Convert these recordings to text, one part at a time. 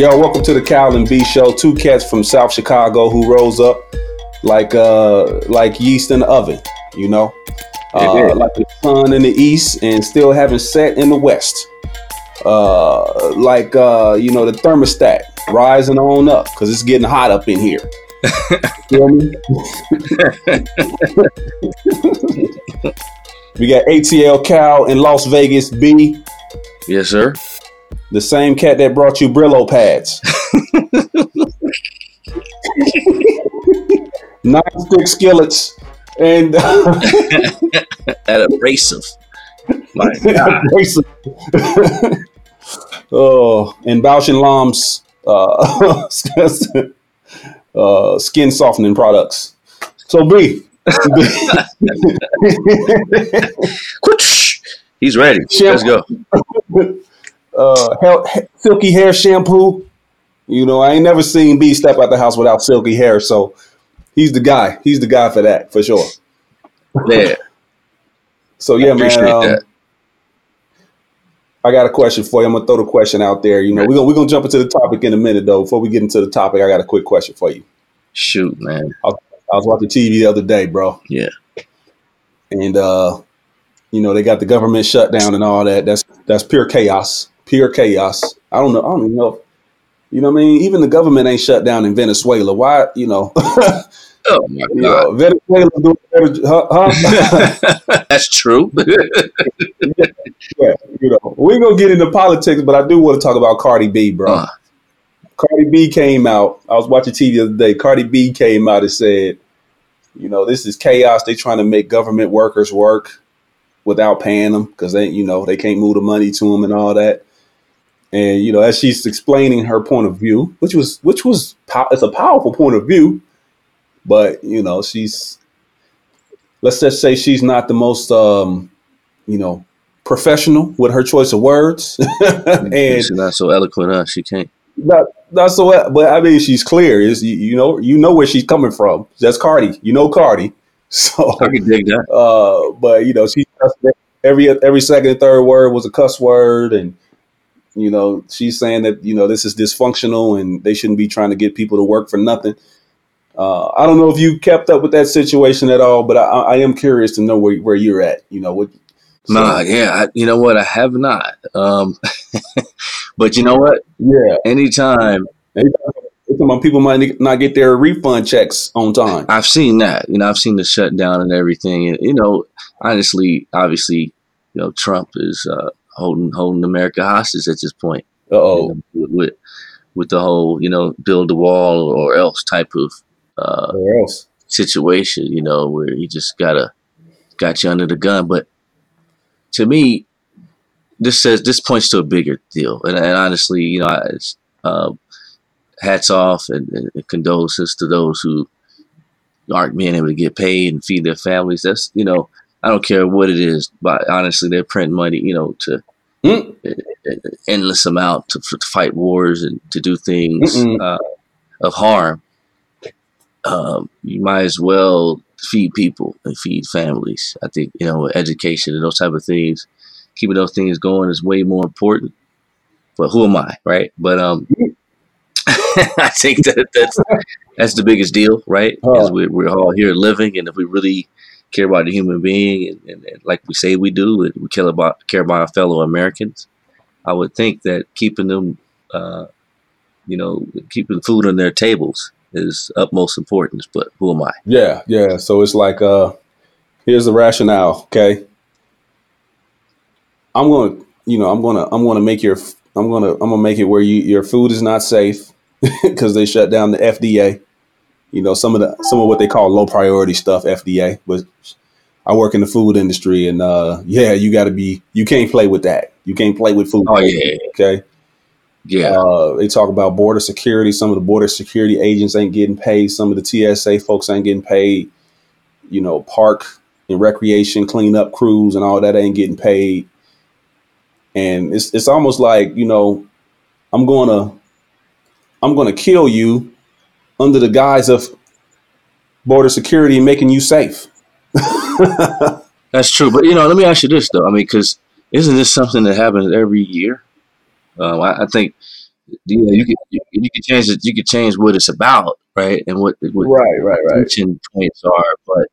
Yo, welcome to the Cal and B Show. Two cats from South Chicago who rose up like uh like yeast in the oven, you know, uh, like the sun in the east and still haven't set in the west. Uh, like uh, you know, the thermostat rising on up because it's getting hot up in here. Feel me? we got ATL Cal in Las Vegas B. Yes, sir. The same cat that brought you Brillo pads. Non-stick skillets and At abrasive. My God. oh, and Bausch and Lomb's uh, uh, skin softening products. So B. He's ready. Let's go. Uh, hel- he- silky hair shampoo. You know, I ain't never seen B step out the house without silky hair, so he's the guy. He's the guy for that for sure. Yeah. So yeah, man. Um. I got a question for you. I'm gonna throw the question out there. You know, we're gonna we're gonna jump into the topic in a minute though. Before we get into the topic, I got a quick question for you. Shoot, man. I was watching TV the other day, bro, Yeah. and uh, you know they got the government shutdown and all that. That's that's pure chaos. Pure chaos. I don't know. I don't even know. If, you know what I mean? Even the government ain't shut down in Venezuela. Why? You know, Oh my you God. know Venezuela doing better. Huh? huh? That's true. yeah, you know, we gonna get into politics, but I do want to talk about Cardi B, bro. Uh. Cardi B came out. I was watching TV the other day. Cardi B came out and said, you know, this is chaos. They trying to make government workers work without paying them because they, you know, they can't move the money to them and all that. And you know, as she's explaining her point of view, which was which was it's a powerful point of view, but you know, she's let's just say she's not the most um, you know, professional with her choice of words. and She's not so eloquent, huh? She can't. not not so but I mean she's clear. Is you, you know you know where she's coming from. That's Cardi. You know Cardi. So I can dig that. uh but you know she every every second and third word was a cuss word and you know she's saying that you know this is dysfunctional and they shouldn't be trying to get people to work for nothing. Uh, I don't know if you kept up with that situation at all, but I, I am curious to know where, where you're at. You know what? so- Nah, yeah. I, you know what? I have not. Um, but you know what? yeah. Anytime they people might not get their refund checks on time. I've seen that, you know, I've seen the shutdown and everything, and you know, honestly, obviously, you know, Trump is uh, holding holding America hostage at this point. Uh you oh. know, with, with with the whole, you know, build the wall or else type of uh, else? situation, you know, where you just gotta got you under the gun. But to me, this says this points to a bigger deal, and, and honestly, you know, I, uh, hats off and, and condolences to those who aren't being able to get paid and feed their families. That's you know, I don't care what it is, but honestly, they're printing money, you know, to Mm. an endless amount to, to fight wars and to do things uh, of harm. Um, you might as well feed people and feed families. I think you know education and those type of things, keeping those things going is way more important. But who am I, right? But um, I think that that's that's the biggest deal, right? Is Huh. we're, we're all here living, and if we really care about the human being, and, and, and like we say we do, and we care about care about our fellow Americans, I would think that keeping them, uh, you know, keeping food on their tables is utmost importance. But who am I? Yeah, yeah. So it's like, uh, here's the rationale. Okay, I'm gonna, you know, I'm gonna, I'm gonna make your, I'm gonna, I'm gonna make it where you, your food is not safe because they shut down the FDA. You know, some of the, some of what they call low priority stuff, FDA. But I work in the food industry, and uh, yeah, you got to be, you can't play with that. You can't play with food. Oh yeah, Okay. yeah, Uh, they talk about border security. Some of the border security agents ain't getting paid. Some of the TSA folks ain't getting paid. You know, park and recreation cleanup crews and all that ain't getting paid. And it's it's almost like you know, I'm gonna I'm gonna kill you under the guise of border security and making you safe. that's true. But you know, let me ask you this though. I mean, because isn't this something that happens every year? Um, I, I think you know, you can you, you can change it. You can change what it's about, right? And what, what right, right, right. points are, but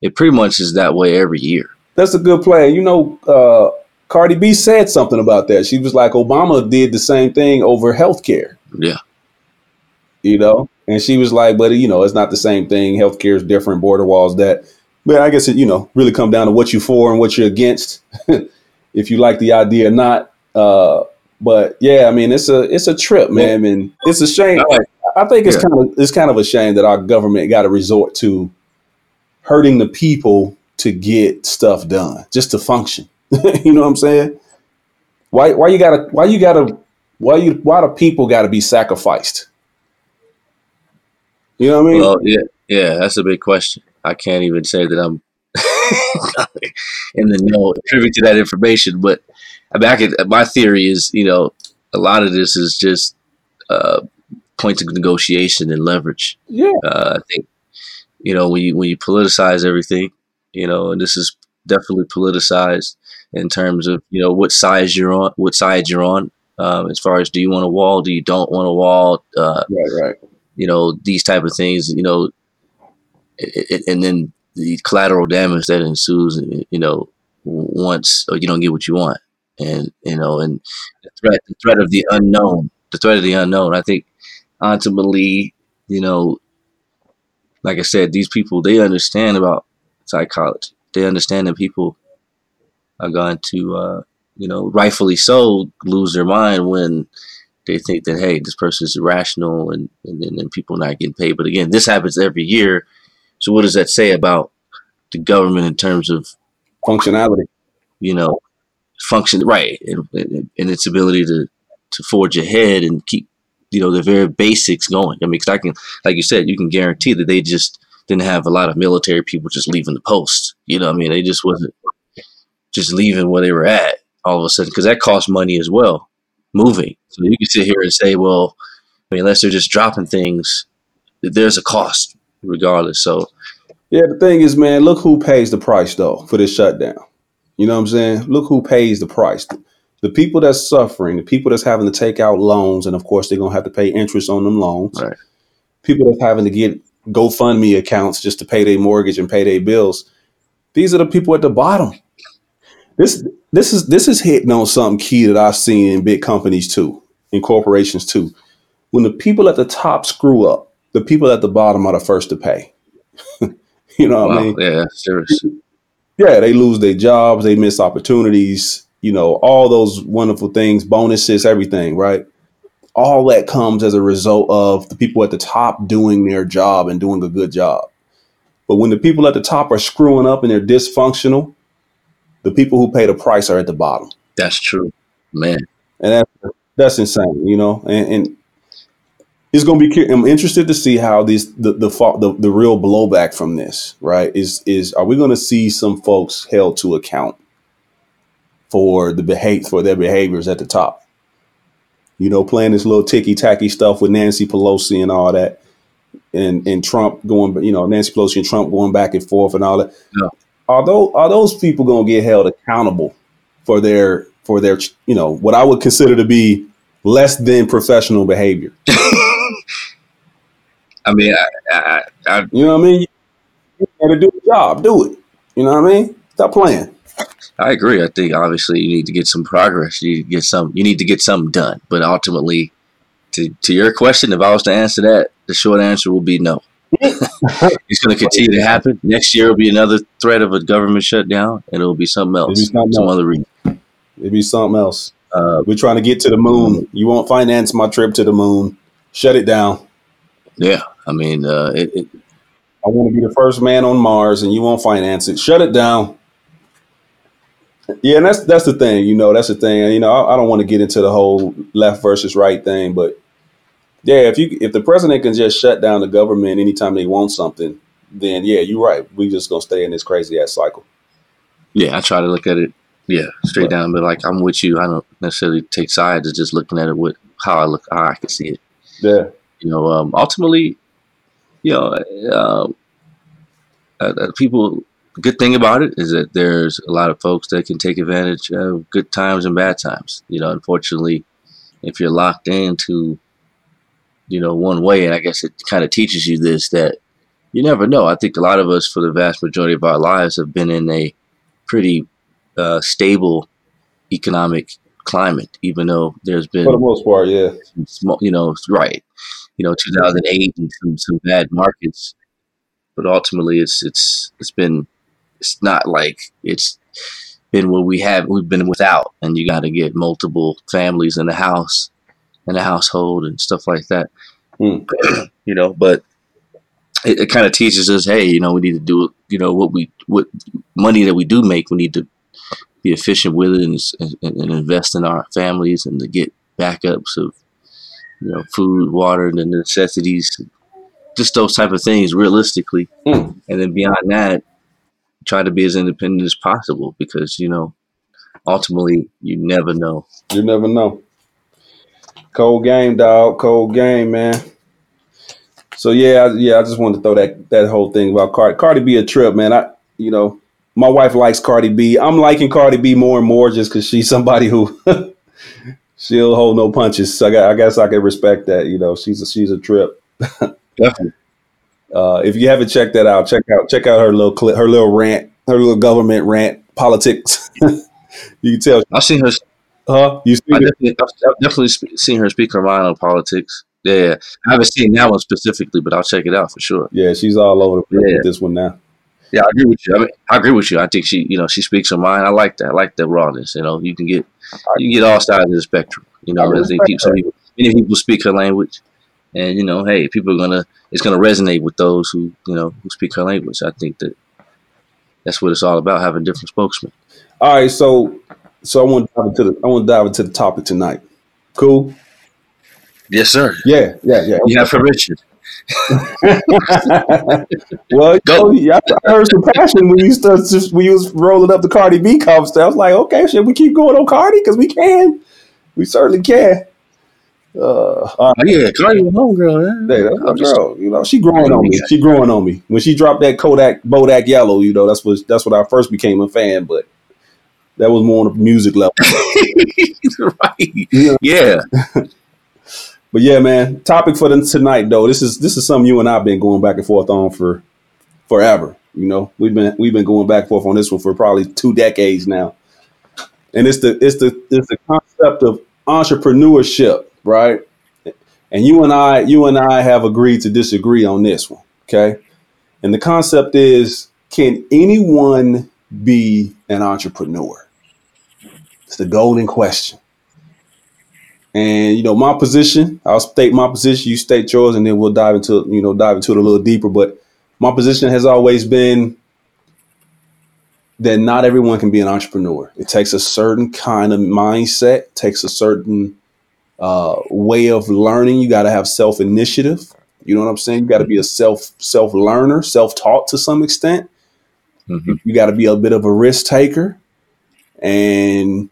it pretty much is that way every year. That's a good plan. You know, uh, Cardi B said something about that. She was like, Obama did the same thing over healthcare. Yeah. You know, and she was like, but you know, it's not the same thing. Healthcare is different, border walls that. But I guess it, you know, really come down to what you're for and what you're against. if you like the idea or not. Uh, but yeah, I mean, it's a it's a trip, man, and it's a shame. I think it's yeah. kind of it's kind of a shame that our government got to resort to hurting the people to get stuff done, just to function. you know what I'm saying? Why why you gotta why you gotta why you why do people gotta be sacrificed? You know what I mean? Well, yeah, yeah, that's a big question. I can't even say that I'm in the know privy to that information, but I mean, I could, my theory is, you know, a lot of this is just uh, points of negotiation and leverage. Yeah, uh, I think you know when you when you politicize everything, you know, and this is definitely politicized in terms of you know what size you're on, what side you're on. Um, as far as do you want a wall, do you don't want a wall? Uh, right, right. You know these type of things. You know, it, it, and then the collateral damage that ensues. You know, once you don't get what you want, and you know, and the threat, the threat of the unknown, the threat of the unknown. I think ultimately, you know, like I said, these people they understand about psychology. They understand that people are going to, uh, you know, rightfully so, lose their mind when they think that hey, this person is irrational and and, and people not getting paid. But again, this happens every year. So what does that say about the government in terms of functionality? You know, function right and, and, and its ability to to forge ahead and keep you know the very basics going. I mean, because I can, like you said, you can guarantee that they just didn't have a lot of military people just leaving the post. You know, I mean, they just wasn't just leaving where they were at all of a sudden because that costs money as well, moving. So you can sit here and say, well, I mean, unless they're just dropping things, there's a cost regardless. So, yeah, the thing is, man, look who pays the price though for this shutdown. You know what I'm saying? Look who pays the price. The people that's suffering, the people that's having to take out loans, and of course they're gonna have to pay interest on them loans. Right. People that's having to get GoFundMe accounts just to pay their mortgage and pay their bills. These are the people at the bottom. This this is this is hitting on something key that I've seen in big companies too, in corporations too. When the people at the top screw up, the people at the bottom are the first to pay. you know what wow, I mean? Yeah, seriously. Yeah, they lose their jobs, they miss opportunities, you know, all those wonderful things, bonuses, everything, right? All that comes as a result of the people at the top doing their job and doing a good job. But when the people at the top are screwing up and they're dysfunctional, the people who pay the price are at the bottom. That's true, man. And that's that's insane, you know. And, and it's going to be. I'm interested to see how these the, the the the real blowback from this, right? Is is are we going to see some folks held to account for the behavior for their behaviors at the top? You know, playing this little ticky tacky stuff with Nancy Pelosi and all that, and and Trump going, you know, Nancy Pelosi and Trump going back and forth and all that. Yeah are those are those people going to get held accountable for their for their you know what I would consider to be less than professional behavior? I mean, I, I, I, you know what I mean. You got to do a job, do it. You know what I mean? Stop playing. I agree. I think obviously you need to get some progress. You need to get some. You need to get something done. But ultimately, to to your question, if I was to answer that, the short answer will be no. It's going to continue to happen. Next year will be another threat of a government shutdown, and it'll be something else, be something some else. other reason. It'll be something else. Uh, We're trying to get to the moon. You won't finance my trip to the moon. Shut it down. Yeah, I mean, uh, it, it, I want to be the first man on Mars, and you won't finance it. Shut it down. Yeah, and that's that's the thing. You know, that's the thing. You know, I, I don't want to get into the whole left versus right thing, but yeah, if you if the president can just shut down the government anytime they want something, then yeah, you're right. We just gonna stay in this crazy ass cycle. Yeah, I try to look at it, yeah, straight down. But like I'm with you. I don't necessarily take sides. It's just looking at it with how I look, how I can see it. Yeah. You know, um, ultimately, you know, uh, uh, uh, people. Good thing about it is that there's a lot of folks that can take advantage of good times and bad times. You know, unfortunately, if you're locked into, you know, one way, and I guess it kind of teaches you this that you never know. I think a lot of us, for the vast majority of our lives, have been in a pretty uh, stable economic climate, even though there's been for the most part, yeah, small, you know, right, you know, 2008 and some some bad markets, but ultimately, it's it's it's been it's not like it's been what we have we've been without, and you got to get multiple families in the house, in the household, and stuff like that. Mm. you know, but it, it kind of teaches us, hey, you know, we need to do, you know, what we what money that we do make, we need to be efficient with it and, and, and invest in our families and to get backups of, you know, food, water, and the necessities, just those type of things realistically. Mm. And then beyond that, try to be as independent as possible because you know ultimately you never know you never know cold game dog cold game man so yeah yeah i just wanted to throw that that whole thing about cardi cardi b a trip man i you know my wife likes cardi b i'm liking cardi b more and more just because she's somebody who she'll hold no punches so I, got, I guess i can respect that you know she's a she's a trip definitely uh, if you haven't checked that out, check out check out her little clip, her little rant, her little government rant, politics. you can tell. I've seen her. Huh? You? I've definitely, I've definitely seen her speak her mind on politics. Yeah, I haven't seen that one specifically, but I'll check it out for sure. Yeah, she's all over the place yeah. with this one now. Yeah, I agree with you. I mean, I agree with you. I think she, you know, she speaks her mind. I like that. I like that rawness. You know, you can get, you can get all sides of the spectrum. You know, I think people, some people, many people speak her language, and you know, hey, people are gonna it's gonna resonate with those who you know who speak her language. I think that that's what it's all about having different spokesmen. All right, so so I want to dive into the I want to dive into the topic tonight. Cool. Yes, sir. Yeah, yeah, yeah. You have permission. well, Go. You know, I heard some passion when you start just when you was rolling up the Cardi B cover. I was like, okay, should we keep going on Cardi? Because we can. We certainly can. Uh, uh, yeah, Cardi was homegirl. Yeah, that's my girl. You know, she growing on me. She growing on me. When she dropped that Kodak Bodak Yellow, you know, that's what that's what I first became a fan. But that was more on the music level. right. Yeah. yeah. but yeah, man. Topic for the, tonight, though. This is this is something you and I've been going back and forth on for forever. You know, we've been we've been going back and forth on this one for probably two decades now. And it's the it's the it's the concept of entrepreneurship right? And you and I, you and I have agreed to disagree on this one, okay? And the concept is, can anyone be an entrepreneur? It's the golden question. And you know, my position, I'll state my position, you state yours, and then we'll dive into, you know, dive into it a little deeper. But my position has always been that not everyone can be an entrepreneur. It takes a certain kind of mindset, takes a certain uh, way of learning. You got to have self initiative. You know what I'm saying? You got to be a self self learner, self taught to some extent. Mm-hmm. You got to be a bit of a risk taker, and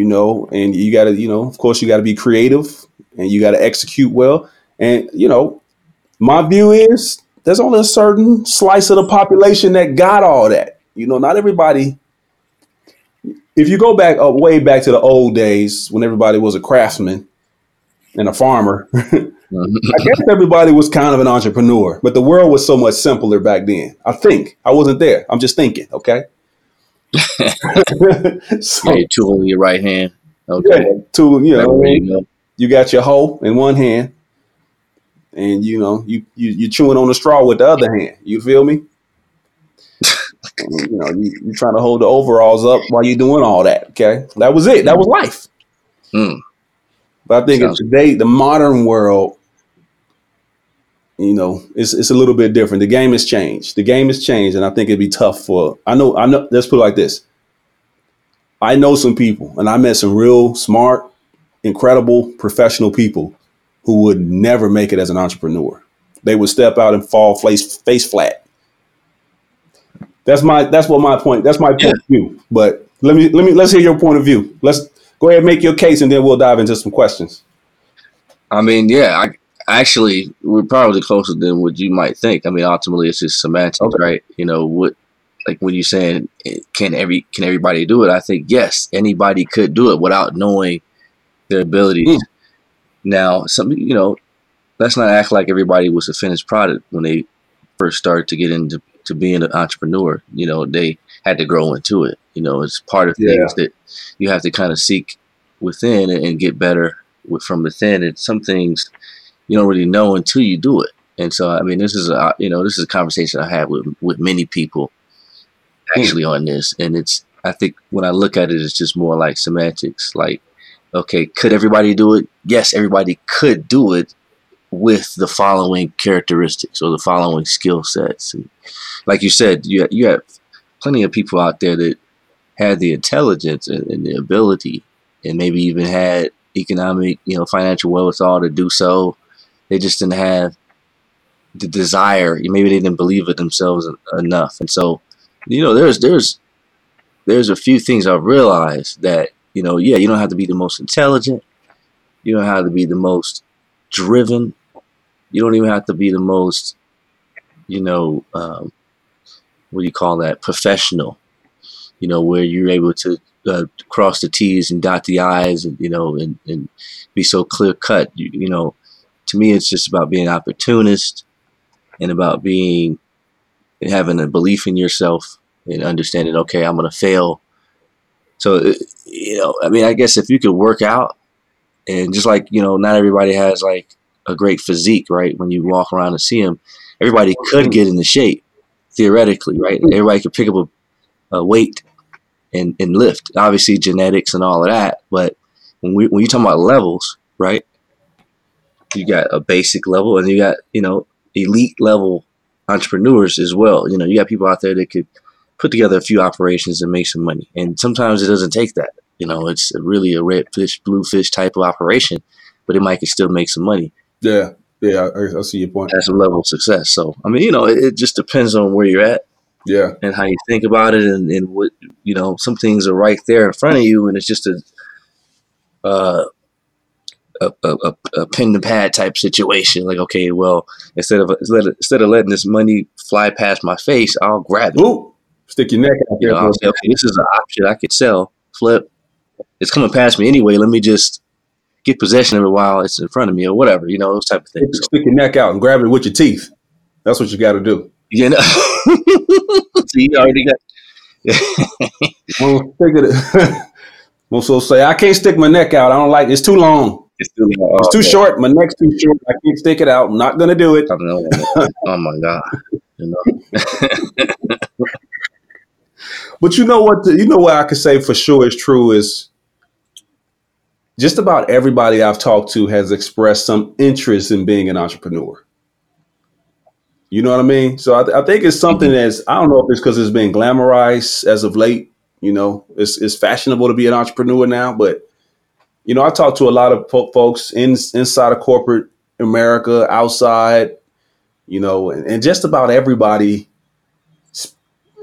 you know, and you got to, you know, of course, you got to be creative and you got to execute well. And you know, my view is there's only a certain slice of the population that got all that. You know, not everybody. If you go back uh, way back to the old days when everybody was a craftsman, and a farmer. I guess everybody was kind of an entrepreneur, but the world was so much simpler back then. I think I wasn't there. I'm just thinking. Okay. so, hey, tool in your right hand. Okay. Yeah, tool. You know, you, you got your hoe in one hand, and you know you you you chewing on the straw with the other hand. You feel me? you know, you, you're trying to hold the overalls up while you're doing all that. Okay, that was it. That was life. Mm. But I think in today, the modern world, you know, it's it's a little bit different. The game has changed. The game has changed, and I think it'd be tough for. I know. I know. Let's put it like this. I know some people, and I met some real smart, incredible, professional people who would never make it as an entrepreneur. They would step out and fall face face flat. That's my that's what my point. That's my point yeah. of view. But let me let me let's hear your point of view. Let's go ahead and make your case, and then we'll dive into some questions. I mean, yeah, I actually we're probably closer than what you might think. I mean, ultimately, it's just semantics, okay. right? You know what? Like when you're saying, can every can everybody do it? I think yes, anybody could do it without knowing their abilities. Mm. Now, some you know, let's not act like everybody was a finished product when they first started to get into to being an entrepreneur. You know, they had to grow into it. You know, it's part of yeah. things that you have to kind of seek within and, and get better with, from within. And some things you don't really know until you do it. And so, I mean, this is a you know this is a conversation I have with with many people hmm. actually on this, and it's I think when I look at it, it's just more like semantics. Like, okay, could everybody do it? Yes, everybody could do it with the following characteristics or the following skill sets. And like you said, you you have plenty of people out there that had the intelligence and, and the ability, and maybe even had economic, you know, financial wherewithal to do so. They just didn't have the desire. Maybe they didn't believe it themselves enough. And so, you know, there's there's there's a few things I've realized that you know, yeah, you don't have to be the most intelligent. You don't have to be the most driven. You don't even have to be the most, you know, um, what do you call that? Professional. You know, where you're able to uh, cross the T's and dot the I's, and you know, and, and be so clear cut. You, you know, to me, it's just about being opportunist and about being having a belief in yourself and understanding. Okay, I'm gonna fail. So uh, you know, I mean, I guess if you could work out and just like you know, not everybody has like a great physique, right? When you walk around and see them, everybody could get into shape theoretically, right? Everybody could pick up a, a weight and, and lift. Obviously, genetics and all of that. But when we when you talk about levels, right? You got a basic level, and you got you know elite level entrepreneurs as well. You know, you got people out there that could put together a few operations and make some money. And sometimes it doesn't take that. You know, it's really a red fish, blue fish type of operation, but it might still make some money. Yeah, yeah, I, I see your point. At a level of success. So, I mean, you know, it, it, just depends on where you're at. Yeah. And how you think about it, and, and what you know, some things are right there in front of you, and it's just a uh, a, a, a, pen to pad type situation. Like, okay, well, instead of instead of letting this money fly past my face, I'll grab it. Ooh, stick your neck out there. You know, say, okay, this is an option I could sell, flip. It's coming past me anyway. Let me just get possession of it while it's in front of me or whatever, you know, those type of things. Stick your neck out and grab it with your teeth. That's what you got to do. You know, see, you already got. well, stick it. Most will say, I can't stick my neck out. I don't like it. It's too long. It's too, long. It's too short. My neck's too short. I can't stick it out. I'm not gonna do it. oh my god. You know. but you know what? The, you know what I can say for sure is true is just about everybody I've talked to has expressed some interest in being an entrepreneur. You know what I mean? So I, th- I think it's something mm-hmm. that's I don't know if it's because it's been glamorized as of late. You know, it's it's fashionable to be an entrepreneur now, but you know, I talk to a lot of po- folks in inside of corporate America, outside, you know, and, and just about everybody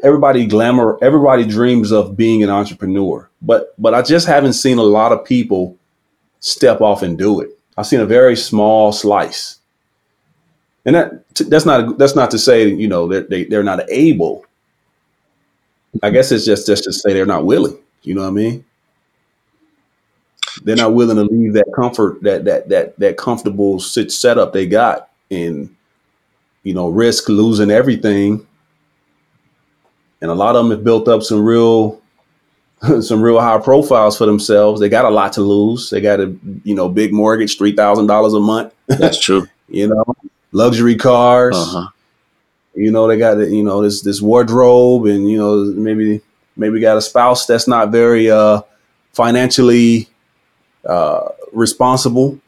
everybody glamour everybody dreams of being an entrepreneur but but i just haven't seen a lot of people step off and do it. I've seen a very small slice, and that that's not that's not to say you know they're they, they're not able. I guess it's just just to say they're not willing. You know what I mean? They're not willing to leave that comfort that that that that comfortable sit setup they got and you know risk losing everything. And a lot of them have built up some real some real high profiles for themselves. They got a lot to lose. They got a you know big mortgage, three thousand dollars a month. That's true. you know, luxury cars. Uh-huh. You know, they got you know this this wardrobe, and you know maybe maybe got a spouse that's not very uh, financially uh, responsible.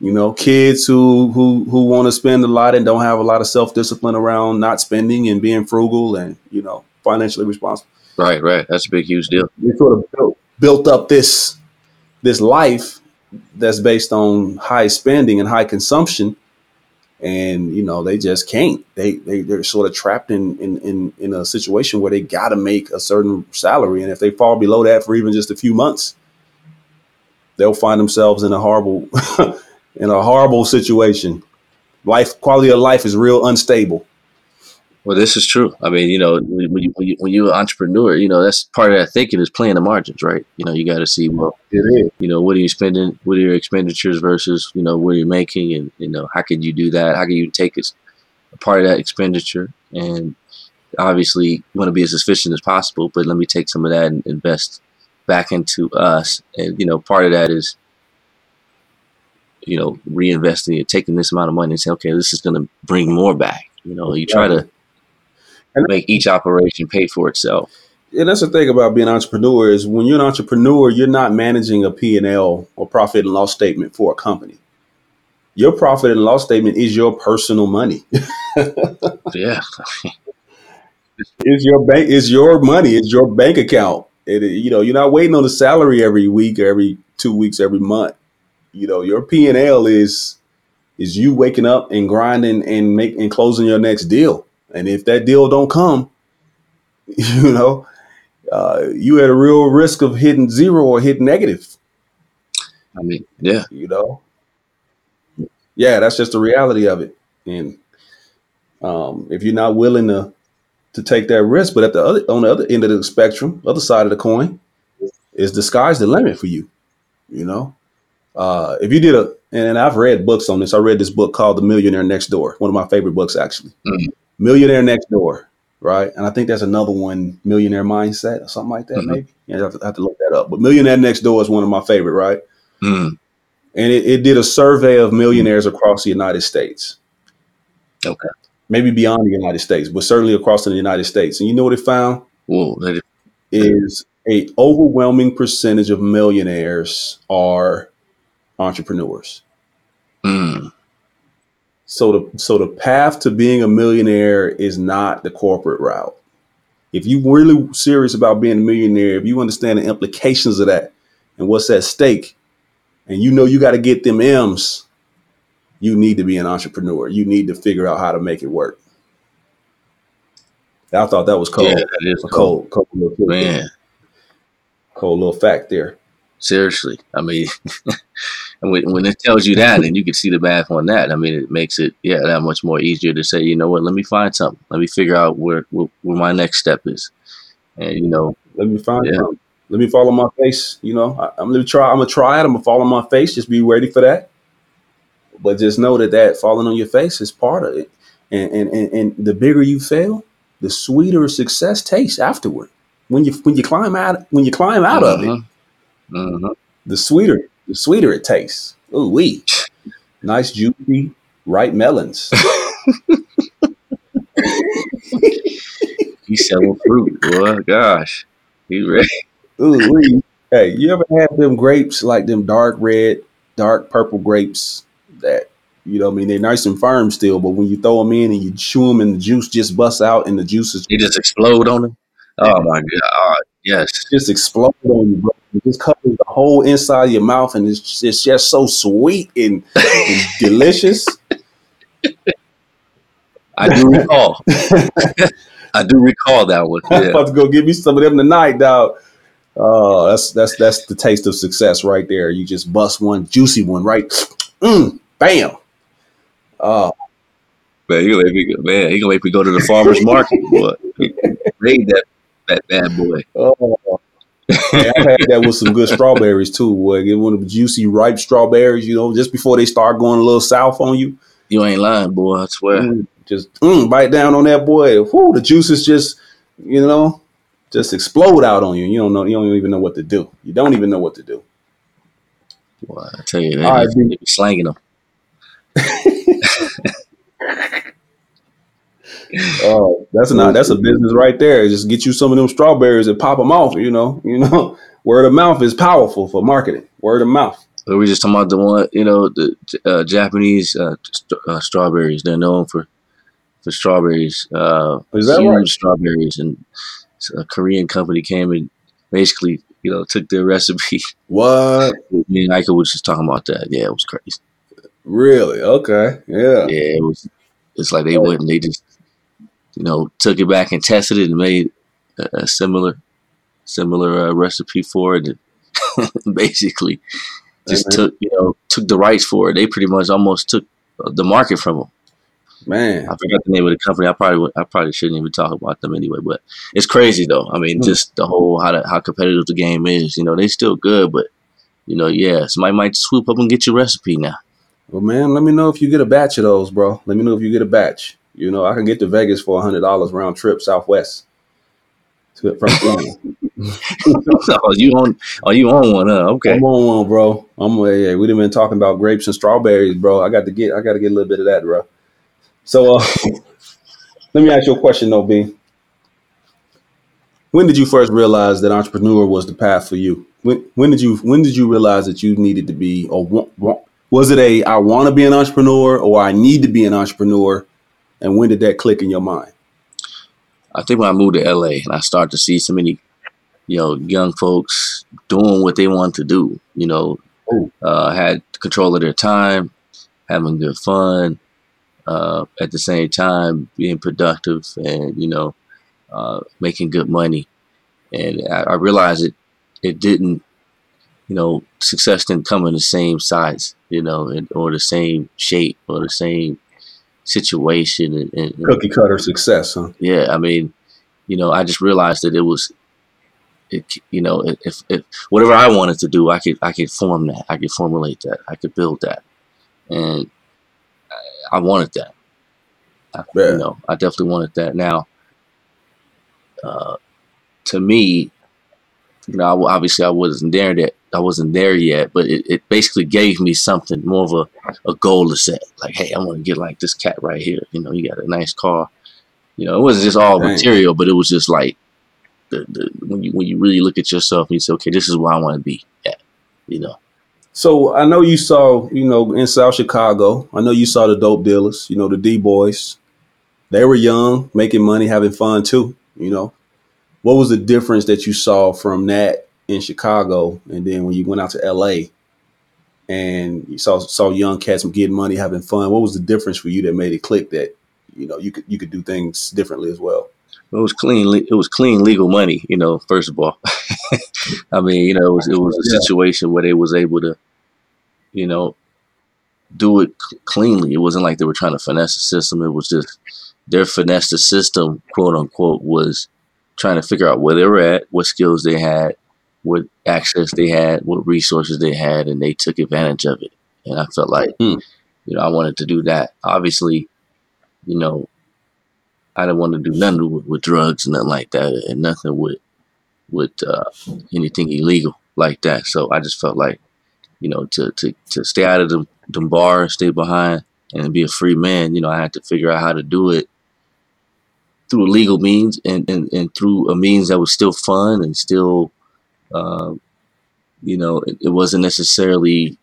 You know, kids who who who want to spend a lot and don't have a lot of self discipline around not spending and being frugal and you know financially responsible. Right, right. That's a big, huge deal. They sort of built, built up this this life that's based on high spending and high consumption, and you know they just can't. They they they're sort of trapped in in in, in a situation where they got to make a certain salary, and if they fall below that for even just a few months, they'll find themselves in a horrible in a horrible situation. Life quality of life is real unstable. Well, this is true. I mean, you know, when you, when you when you're an entrepreneur, you know that's part of that thinking is playing the margins, right? You know, you got to see well, It is. you know, what are you spending? What are your expenditures versus you know what you're making, and you know how can you do that? How can you take a, a part of that expenditure and obviously you want to be as efficient as possible, but let me take some of that and invest back into us, and you know part of that is you know reinvesting and taking this amount of money and saying, okay, this is going to bring more back. You know, you try to make each operation pay for itself. And that's the thing about being an entrepreneur is when you're an entrepreneur, you're not managing a P&L or profit and loss statement for a company. Your profit and loss statement is your personal money. Yeah, It's your bank. It's your money. It's your bank account. It, you know, you're not waiting on the salary every week, every two weeks, every month. You know, your P and L is is you waking up and grinding and make and closing your next deal. And if that deal don't come, you know, uh, you at a real risk of hitting zero or hitting negative. I mean, yeah, You know, yeah, that's just the reality of it. And um, if you're not willing to to take that risk, but at the other on the other end of the spectrum, other side of the coin, is the sky's the limit for you. You know, uh, if you did a and I've read books on this. I read this book called The Millionaire Next Door, one of my favorite books actually. Mhm. Millionaire Next Door, right? And I think that's another one, Millionaire Mindset or something like that. Mhm. Maybe yeah, I have, to, I have to look that up. But Millionaire Next Door is one of my favorite, right? Mm, and it, it did a survey of millionaires across the United States. Okay. Maybe beyond the United States, but certainly across the United States. And you know what it found whoa, that is a overwhelming percentage of millionaires are entrepreneurs. mm, So the so the path to being a millionaire is not the corporate route. If you're really serious about being a millionaire, if you understand the implications of that and what's at stake, and you know you got to get them M's, you need to be an entrepreneur. You need to figure out how to make it work. I thought that was cold. yeah, that is A cool, cold, cold, little, man. cold little fact there. Seriously, I mean, when, when it tells you that, and you can see the math on that, I mean, it makes it yeah that much more easier to say, you know what, let me find something, let me figure out where where, where my next step is, and you know, Let me find Yeah. something. Let me follow my face. You know, I, I'm gonna try. I'm gonna try it. I'm gonna follow my face. Just be ready for that. But just know that that falling on your face is part of it. And and and, and the bigger you fail, the sweeter success tastes afterward. When you when you climb out when you climb out of it, hmm the sweeter the sweeter it tastes. Ooh wee, nice juicy ripe melons. he's selling fruit, boy. Gosh, he ready. Ooh wee. Hey, you ever have them grapes like them dark red, dark purple grapes that you know? I mean, they're nice and firm still, but when you throw them in and you chew them, and the juice just busts out, and the juice is He just explode on him. Oh my god! Yes, just explode on you, bro. It just covers the whole inside of your mouth, and it's it's just so sweet and, and delicious. I do recall. I do recall that one. I'm about to go get me some of them tonight, dog. Oh, that's that's that's the taste of success right there. You just bust one juicy one, right? Mm, bam. Oh, Man, he gonna make me go, man, he gonna make me go to the farmer's market, boy. Raid that that bad boy. oh. I've had that with some good strawberries too. Boy, get one of the juicy, ripe strawberries. You know, just before they start going a little south on you. You ain't lying, boy. I swear. Mm, just mm, bite down on that boy. Whoo, the juices just, you know, just explode out on you. You don't know. You don't even know what to do. You don't even know what to do. Boy, I tell you, they, All right, be, they be slanging them. Oh, that's not that's a business right there. Just get you some of them strawberries and pop them off. You know, you know, word of mouth is powerful for marketing. Word of mouth. But we just talking about the one, you know, the uh, Japanese uh, st- uh, strawberries. They're known for for strawberries. Uh, Is that right? strawberries, and a Korean company came and basically, you know, took their recipe. What? Me and Ika was just talking about that. Yeah, it was crazy. Really? Okay. Yeah. Yeah, it was. It's like they went and they just, you know, took it back and tested it and made a, a similar, similar uh, recipe for it. And basically, just Mhm. took you know took the rights for it. They pretty much almost took uh, the market from them. Man, I forgot the name of the company. I probably I probably shouldn't even talk about them anyway. But it's crazy though. I mean, mm. just the whole how the, how competitive the game is. You know, they still good, but you know, yeah, somebody might swoop up and get your recipe now. Well, man, let me know if you get a batch of those, bro. Let me know if you get a batch. You know, I can get to Vegas for a hundred dollars round trip Southwest. To, from oh, you on? Oh, you on one? Huh? Okay, I'm on one, bro. I'm yeah. We've been talking about grapes and strawberries, bro. I got to get. I got to get a little bit of that, bro. So, uh, let me ask you a question, though, B. When did you first realize that entrepreneur was the path for you? When, when did you when did you realize that you needed to be or was it a I want to be an entrepreneur or I need to be an entrepreneur? And when did that click in your mind? I think when I moved to LA and I started to see so many, you know, young folks doing what they want to do, you know, uh, had control of their time, having good fun, uh, at the same time being productive and, you know, uh, making good money. And I, I realized it, it didn't, you know, success didn't come in the same size, you know, or the same shape or the same situation and, and cookie cutter success, huh? Yeah, I mean, you know, I just realized that it was, it, you know, if, if whatever I wanted to do, I could I could form that, I could formulate that, I could build that, and I, I wanted that. I, yeah. You know, I definitely wanted that. Now, uh, to me, you know, obviously I wasn't there that I wasn't there yet, but it, it basically gave me something more of a, a goal to set. Like, hey, I want to get like this cat right here. You know, you got a nice car. You know, it wasn't just all Dang. material, but it was just like the, the when you when you really look at yourself and you say, okay, this is where I want to be at. You know. So I know you saw, you know, in South Chicago. I know you saw the dope dealers. You know, the D boys. They were young, making money, having fun too. You know, what was the difference that you saw from that in Chicago, and then when you went out to LA and you saw saw young cats getting money, having fun? What was the difference for you that made it click that you know you could you could do things differently as well? It was clean. It was clean legal money. You know, first of all, I mean, you know, it was it was a situation where they was able to, you know, do it cleanly. It wasn't like they were trying to finesse the system. It was just their finesse the system, quote unquote, was trying to figure out where they were at, what skills they had, what access they had, what resources they had, and they took advantage of it. And I felt like, mm. you know, I wanted to do that. Obviously, you know, I didn't want to do nothing with, with drugs and nothing like that, and nothing with with uh, anything illegal like that. So I just felt like, you know, to to to stay out of the, the bars, stay behind, and be a free man. You know, I had to figure out how to do it through legal means and, and, and through a means that was still fun and still, uh, you know, it, it, wasn't necessarily,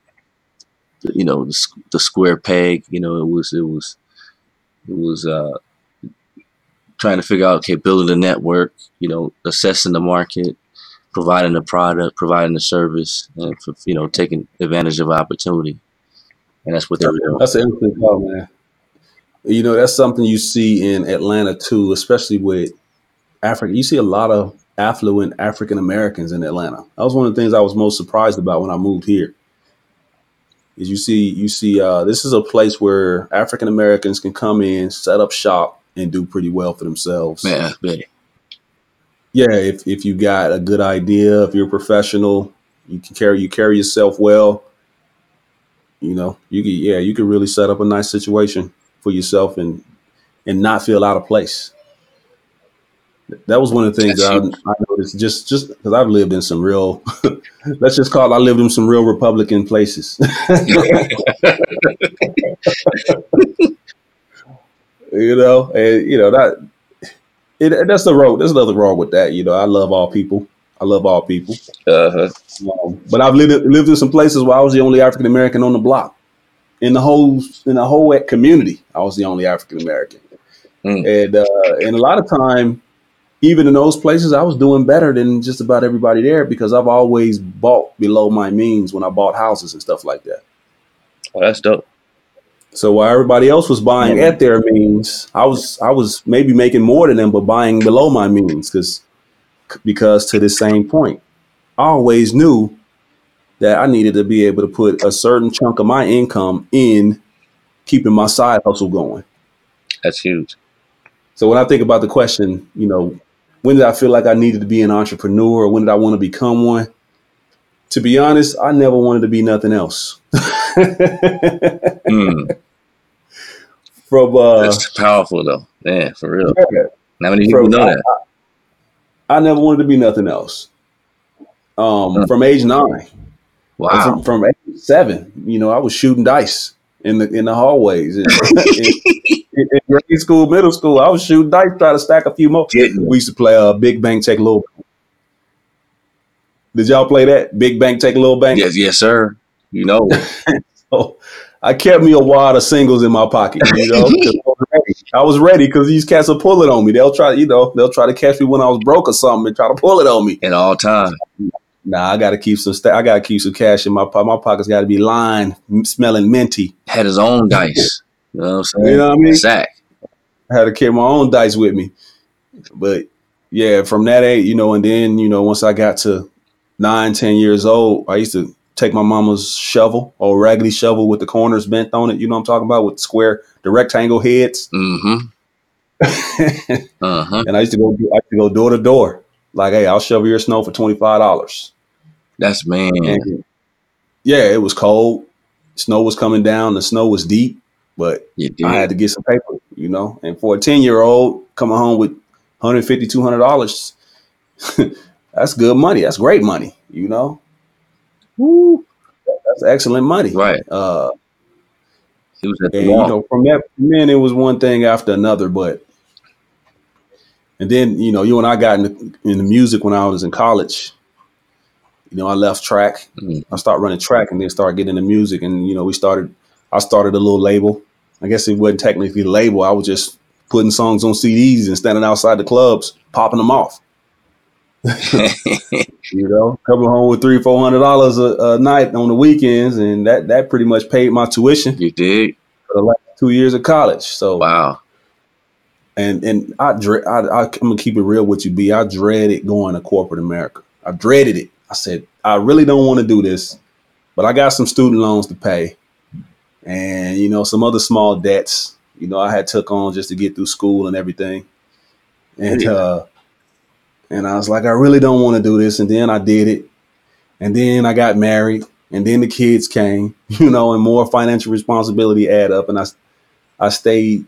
you know, the, the, square peg. You know, it was it was it was uh, trying to figure out okay, building a network. You know, assessing the market, providing the product, providing the service, and for, you know, taking advantage of opportunity. And that's what they were doing. That's an interesting call, man. You know, that's something you see in Atlanta too, especially with Africa. You see a lot of affluent African Americans in Atlanta. That was one of the things I was most surprised about when I moved here. Is you see you see uh, this is a place where African Americans can come in, set up shop, and do pretty well for themselves. Yeah, yeah. If if you got a good idea, if you're a professional, you can carry you carry yourself well. You know, you can yeah, you can really set up a nice situation for yourself and and not feel out of place. That was one of the things that I, I, noticed just just because I've lived in some real let's just call it I lived in some real Republican places. you know, and you know that it, that's the road. There's nothing wrong with that. You know, I love all people. I love all people. Uh-huh. Um, but I've lived lived in some places where I was the only African American on the block in the whole in the whole community, I was the only African American, mm. and uh, and a lot of time, even in those places, I was doing better than just about everybody there because I've always bought below my means when I bought houses and stuff like that. Oh, that's dope. So while everybody else was buying at their means, I was I was maybe making more than them, but buying below my means because because to the same point, I always knew that I needed to be able to put a certain chunk of my income in keeping my side hustle going. That's huge. So when I think about the question, you know, when did I feel like I needed to be an entrepreneur or when did I want to become one? To be honest, I never wanted to be nothing else. Mm, From uh, that's powerful though. Man, for real. yeah, How many people from know I, that? I never wanted to be nothing else. Um, from age nine, Wow. from, from age seven, you know, I was shooting dice in the in the hallways. In, in, in grade school, middle school, I was shooting dice, trying to stack a few more. We used to play uh, Big Bank Take Little. Did y'all play that? Big Bank Take Little Bank. Yes, yes, sir. You know. So I kept me a wad of singles in my pocket. You know, I was ready. I was ready because these cats will pull it on me. They'll try, you know, they'll try to catch me when I was broke or something and try to pull it on me. At all times. Nah, I got to keep some. Sta- I got to keep some cash in my pocket. My pockets got to be lined, smelling minty. Had his own dice. You know what I'm saying? You know what I mean? Sack. I had to carry my own dice with me. But yeah, from that age, you know, and then you know, once I got to nine, ten years old, I used to take my mama's shovel or raggedy shovel with the corners bent on it. You know what I'm talking about with square, the rectangle heads. Mm-hmm. Uh-huh. And I used to go, I used to go door to door. Like, hey, I'll shovel your snow for twenty five dollars. That's man. And yeah, it was cold. Snow was coming down. The snow was deep, but I had to get some paper, you know. And for a 10 year old coming home with 150 $200, that's good money. That's great money, you know. Woo. That's excellent money. Right. Uh, He was at the and, you know, from that, then it was one thing after another. But, and then, you know, you and I got into, the music when I was in college. You know, I left track. Mm. I started running track and then started getting into music. And, you know, we started, I started a little label. I guess it wasn't technically label. I was just putting songs on CDs and standing outside the clubs, popping them off. You know, coming home with three, four hundred dollars a night on the weekends, and that that pretty much paid my tuition you did? for the last two years of college. So, Wow. and and I dread, I, I, I'm gonna keep it real with you, B. I dreaded going to corporate America. I dreaded it. I said, I really don't want to do this, but I got some student loans to pay, and you know some other small debts. You know, I had took on just to get through school and everything, and Yeah. uh, and I was like, I really don't want to do this, and then I did it, and then I got married, and then the kids came, you know, and more financial responsibility add up, and I, I stayed,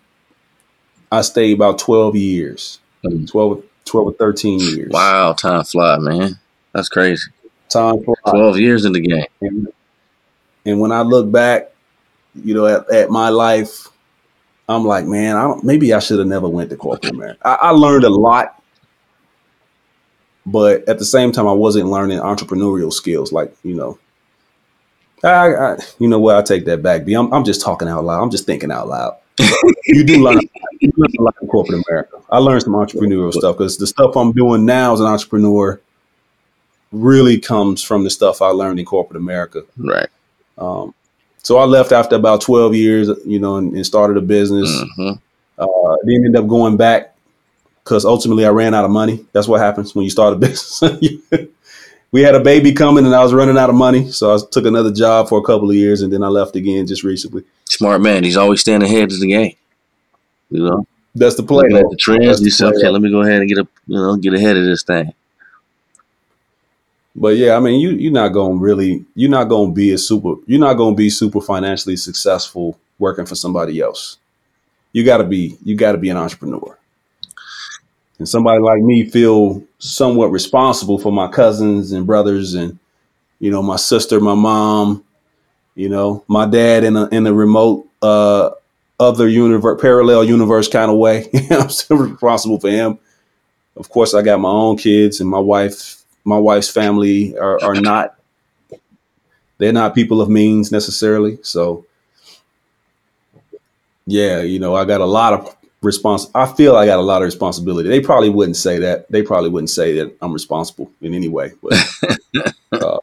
I stayed about twelve years, Mm. 12, 12 or thirteen years. Wow. Time fly, man. That's crazy. time for 12 years in the game. and, and when I look back, you know, at, at my life, I'm like, man, I don't, maybe I should have never went to corporate America. I, I learned a lot, but at the same time, I wasn't learning entrepreneurial skills. Like, you know, I, I you know what? I take that back. B. I'm, I'm just talking out loud. I'm just thinking out loud. you do learn, you learn a lot in corporate America. I learned some entrepreneurial stuff because the stuff I'm doing now as an entrepreneur really comes from the stuff I learned in corporate America. Right. Um, so I left after about 12 years, you know, and, and started a business. hmm Uh, then ended up going back because ultimately I ran out of money. That's what happens when you start a business. we had a baby coming and I was running out of money. So I took another job for a couple of years and then I left again just recently. Smart man. He's always staying ahead of the game. You know, That's the play. looking at the trends. That's You say, okay, let me go ahead and get up, you know, get ahead of this thing. But yeah, I mean, you you're not gonna really you're not gonna be a super you're not gonna be super financially successful working for somebody else. You gotta be you gotta be an entrepreneur. And somebody like me feel somewhat responsible for my cousins and brothers and you know my sister, my mom, you know my dad in a in a remote uh other universe parallel universe kind of way. I'm still responsible for him. Of course, I got my own kids and my wife my wife's family are, are not they're not people of means necessarily. So yeah you know i got a lot of response i feel i got a lot of responsibility. They probably wouldn't say that. They probably wouldn't say that i'm responsible in any way but uh,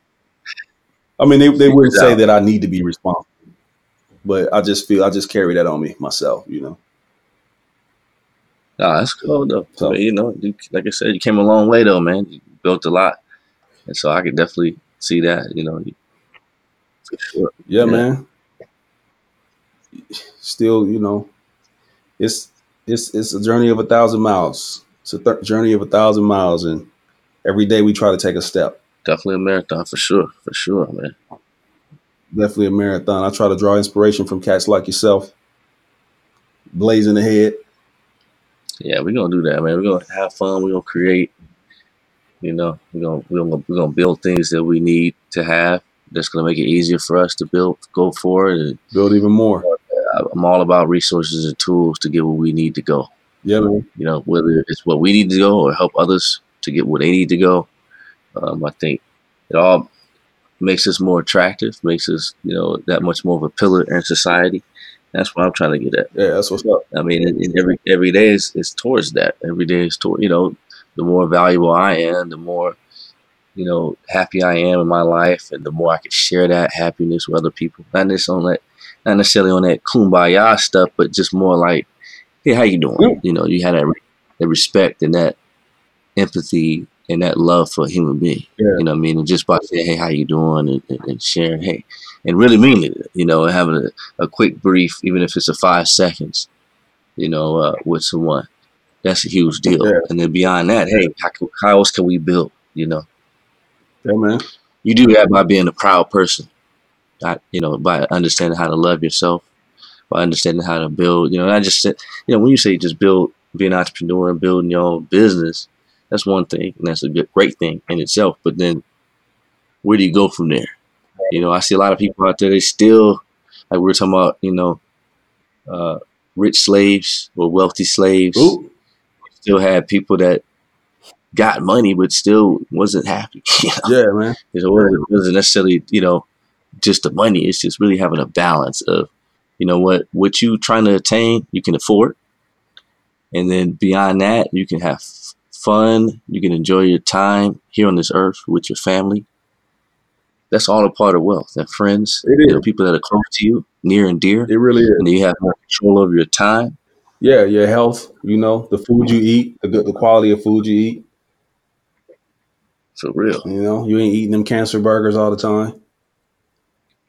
i mean they, they wouldn't say that i need to be responsible but i just feel i just carry that on me myself you know? Nah, that's cool though. So- But, you know, you, like I said, you came a long way though, man. You built a lot, and so I could definitely see that. You know, for sure. yeah, Yeah. man still you know it's it's it's a journey of a thousand miles. It's a th- journey of a thousand miles, and every day we try to take a step. Definitely a marathon for sure, for sure, man. Definitely a marathon. I try to draw inspiration from cats like yourself, blazing ahead. Yeah, we're gonna do that, man. We're gonna have fun. We're gonna create. You know, we're gonna we're gonna we're gonna build things that we need to have. That's gonna make it easier for us to build, go forward, and Build even more. I'm all about resources and tools to get where we need to go. Yeah, man. You know, whether it's what we need to go or help others to get where they need to go. Um, I think it all makes us more attractive, makes us, you know, that much more of a pillar in society. That's what I'm trying to get at. Yeah, that's what's up. I mean, every every day is, is towards that. Every day is toward, you know, the more valuable I am, the more, you know, happy I am in my life, and the more I can share that happiness with other people. Not necessarily on that, not necessarily on that kumbaya stuff, but just more like, hey, how you doing? Yeah. You know, you had that, that respect and that empathy and that love for a human being. Yeah. You know what I mean? And just by saying, hey, how you doing? And, and, and sharing, hey, and really meaning it, you know, and having a, a quick brief, even if it's a five seconds, you know, uh, with someone. That's a huge deal. Yeah. And then beyond that, hey, how, can, how else can we build? You know, Yeah, man. you do that by being a proud person, you know, by understanding how to love yourself, by understanding how to build, you know, I just, said, you know, when you say just build, be an entrepreneur and building your own business, that's one thing. And that's a good, great thing in itself. But then where do you go from there? You know, I see a lot of people out there, they still, like we were talking about, you know, uh, rich slaves or wealthy slaves Ooh. Still had people that got money but still wasn't happy. You know? Yeah, man. It wasn't, it wasn't necessarily, you know, just the money. It's just really having a balance of, you know, what what you trying to attain, you can afford, and then beyond that, you can have fun. You can enjoy your time here on this earth with your family. That's all a part of wealth and friends. It You know, people that are close to you, near and dear, It really is. and you have more control over your time. Yeah, your health. You know, the food you eat, the good, the quality of food you eat. For real, You know, you ain't eating them cancer burgers all the time.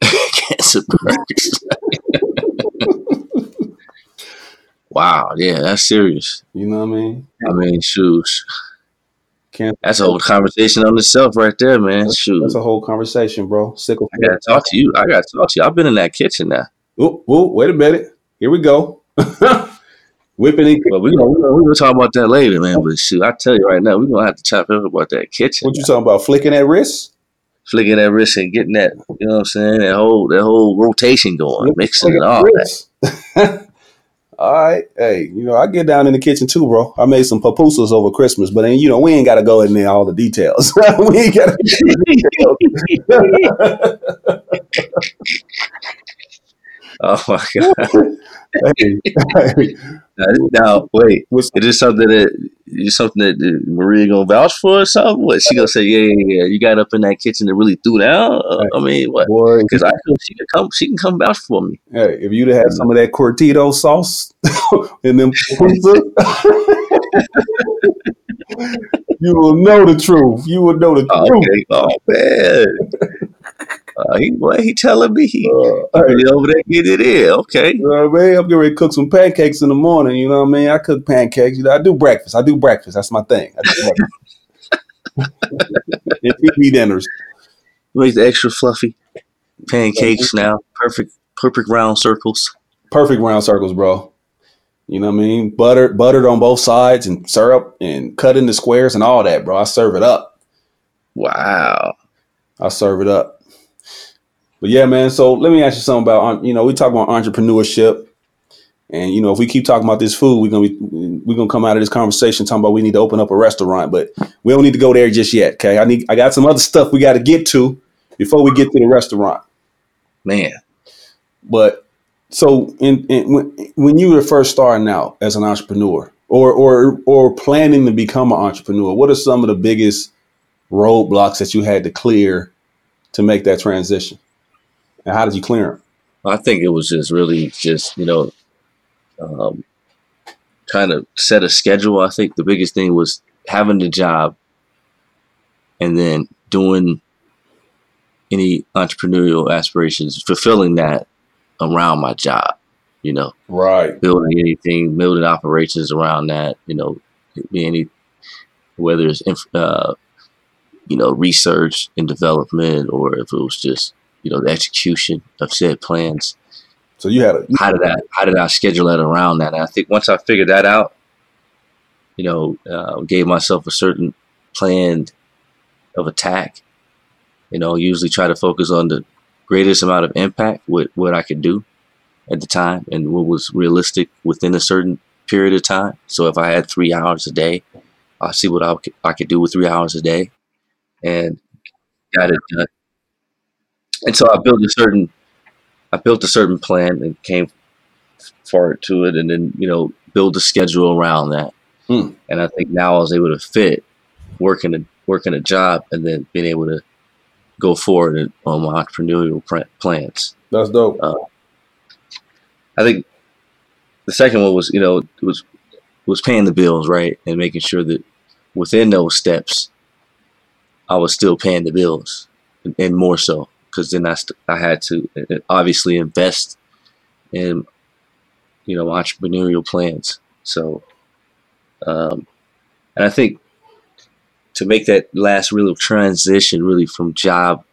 cancer burgers. wow, yeah, that's serious. You know what I mean? I mean, shoes. Cancer. That's a whole conversation on itself, right there, man. That's, Shoot, that's a whole conversation, bro. Sickle. I gotta talk to you. I gotta talk to you. I've been in that kitchen now, Ooh, ooh, wait a minute. Here we go. Whipping and but we're gonna, we're gonna, we're gonna talk about that later, man. But shoot, I tell you right now, we're gonna have to chop up about that kitchen, what you talking about? Flicking that wrist? flicking that wrist and getting that, you know what I'm saying? That whole that whole rotation going, mixing it all that. all right. Hey, you know, I get down in the kitchen too, bro. I made some pupusas over Christmas, but then you know, we ain't gotta go in there all the details. we ain't gotta Oh my god! hey, hey, Now, wait, what's is this something that is something that Maria gonna vouch for or something? What she gonna say? Yeah, yeah, yeah. You got up in that kitchen and really threw down. Uh, I mean, what? Because I feel she can come. She can come vouch for me. Hey, if you'd have had some of that curtido sauce and then you will know the truth. You will know the truth. okay. Oh man. Uh, he what he telling me he Uh, hey, over there get it in. Okay. you know what I mean? I'm getting ready to cook some pancakes in the morning. You know what I mean? I cook pancakes. You know, I do breakfast. I do breakfast. That's my thing. I do breakfast. dinners. Make the extra fluffy pancakes now. Perfect perfect round circles. Perfect round circles, bro. You know what I mean? Buttered, buttered on both sides, and syrup, and cut into squares, and all that, bro. I serve it up. Wow. I serve it up. But yeah, man. So let me ask you something about you know we talk about entrepreneurship, and you know if we keep talking about this food, we're gonna be we're gonna come out of this conversation talking about we need to open up a restaurant, but we don't need to go there just yet. Okay, I need I got some other stuff we got to get to before we get to the restaurant. Man. But so in, in when when you were first starting out as an entrepreneur, or or or planning to become an entrepreneur, what are some of the biggest roadblocks that you had to clear to make that transition? And how did you clear them? I think it was just really just, you know, um, trying to set a schedule. I think the biggest thing was having the job and then doing any entrepreneurial aspirations, fulfilling that around my job. You know, right? Building anything, building operations around that. You know, be any whether it's uh, you know research and development or if it was just you know the execution of said plans. So you had a how did I how did I schedule that around that? And I think once I figured that out, you know, uh, gave myself a certain plan of attack. You know, usually try to focus on the greatest amount of impact with what I could do at the time and what was realistic within a certain period of time. So if I had three hours a day, I'll see what I could, I could do with three hours a day and got it done. And so I built a certain, I built a certain plan and came forward to it and then, you know, build a schedule around that. Hmm. And I think now I was able to fit working a, working a job and then being able to go forward on my entrepreneurial plans. That's dope. Uh, I think the second one was, you know, was was paying the bills, right, and making sure that within those steps, I was still paying the bills, and, and more so because then I st- I had to uh, obviously invest in, you know, entrepreneurial plans. So, um, and I think to make that last real transition really from job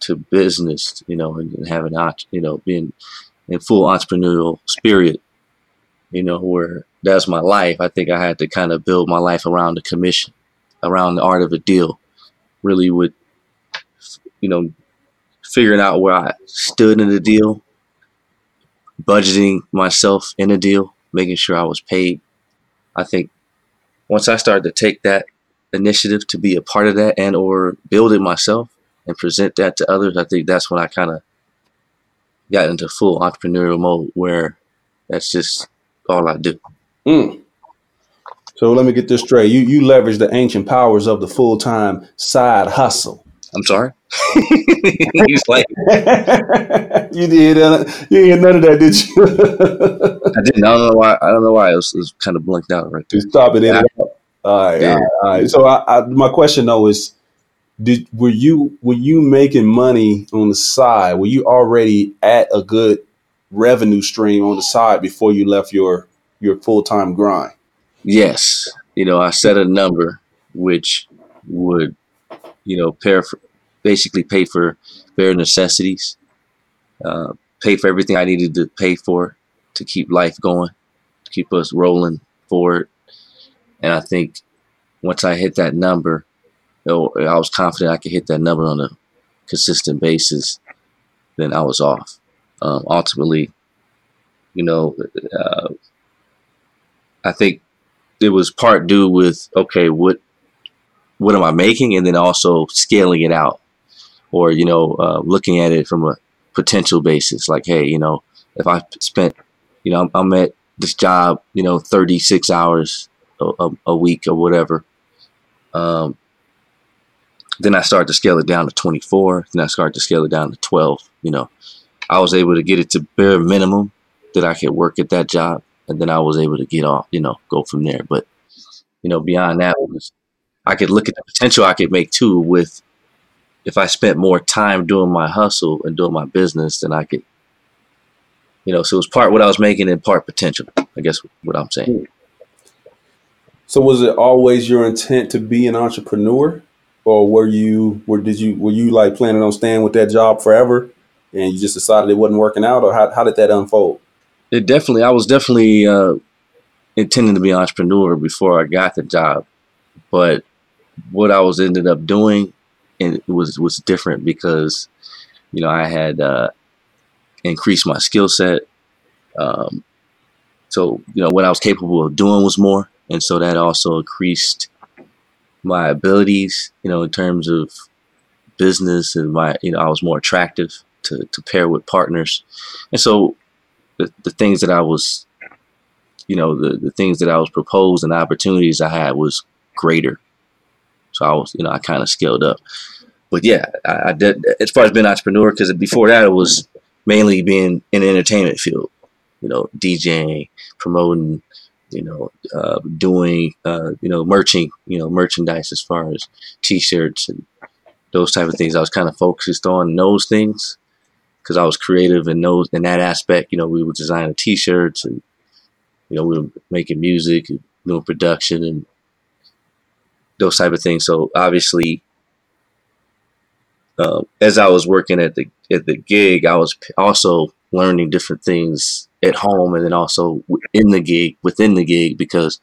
to business, you know, and, having, you know, being in full entrepreneurial spirit, you know, where that's my life. I think I had to kind of build my life around the commission, around the art of a deal, really with, you know, figuring out where I stood in the deal, budgeting myself in a deal, making sure I was paid. I think once I started to take that initiative to be a part of that and or build it myself and present that to others, I think that's when I kind of got into full entrepreneurial mode where that's just all I do. Mm. So let me get this straight. You you leverage the ancient powers of the full time side hustle. I'm sorry. He's like, you did. Uh, you did none of that, did you? I didn't. I don't know why. I don't know why it was, it was kind of blinked out right there. Stop it in. All right, yeah. all right, all right. So I, I, my question though is, did were you were you making money on the side? Were you already at a good revenue stream on the side before you left your your full time grind? Yes, you know I set a number which would you know pay for, basically pay for bare necessities, uh, pay for everything I needed to pay for to keep life going, to keep us rolling forward and I think once I hit that number, you know, I was confident I could hit that number on a consistent basis. Then I was off. Um, ultimately, you know, uh, I think it was part due with okay, what what am I making, and then also scaling it out, or you know, uh, looking at it from a potential basis. Like, hey, you know, if I spent, you know, I'm, I'm at this job, you know, 36 hours a, a week or whatever. Um, then I started to scale it down to 24. Then I started to scale it down to 12. You know, I was able to get it to bare minimum that I could work at that job, and then I was able to get off. You know, go from there. But you know, beyond that was I could look at the potential I could make too with if I spent more time doing my hustle and doing my business, then I could, you know, so it was part what I was making and part potential. I guess what I'm saying. So was it always your intent to be an entrepreneur, or were you, were did you, were you like planning on staying with that job forever, and you just decided it wasn't working out, or how how did that unfold? It definitely, I was definitely uh, intending to be an entrepreneur before I got the job, but what I was ended up doing, and was was different because, you know, I had uh, increased my skill set. Um, so you know what I was capable of doing was more and so that also increased my abilities, you know, in terms of business and my, you know, I was more attractive to, to pair with partners. And so the, the things that I was, you know, the, the things that I was proposed and the opportunities I had was greater. So I was, you know, I kind of scaled up. But yeah, I, I did, as far as being an entrepreneur, because before that it was mainly being in the entertainment field, you know, DJing, promoting, you know, uh, doing, uh, you know, merching, you know, merchandise as far as t-shirts and those type of things. I was kind of focused on those things. because I was creative in those in that aspect. You know, we were designing T-shirts and you know we were making music, doing production, and those type of things. So obviously, uh, as I was working at the at the gig, I was also learning different things at home, and then also in the gig within the gig because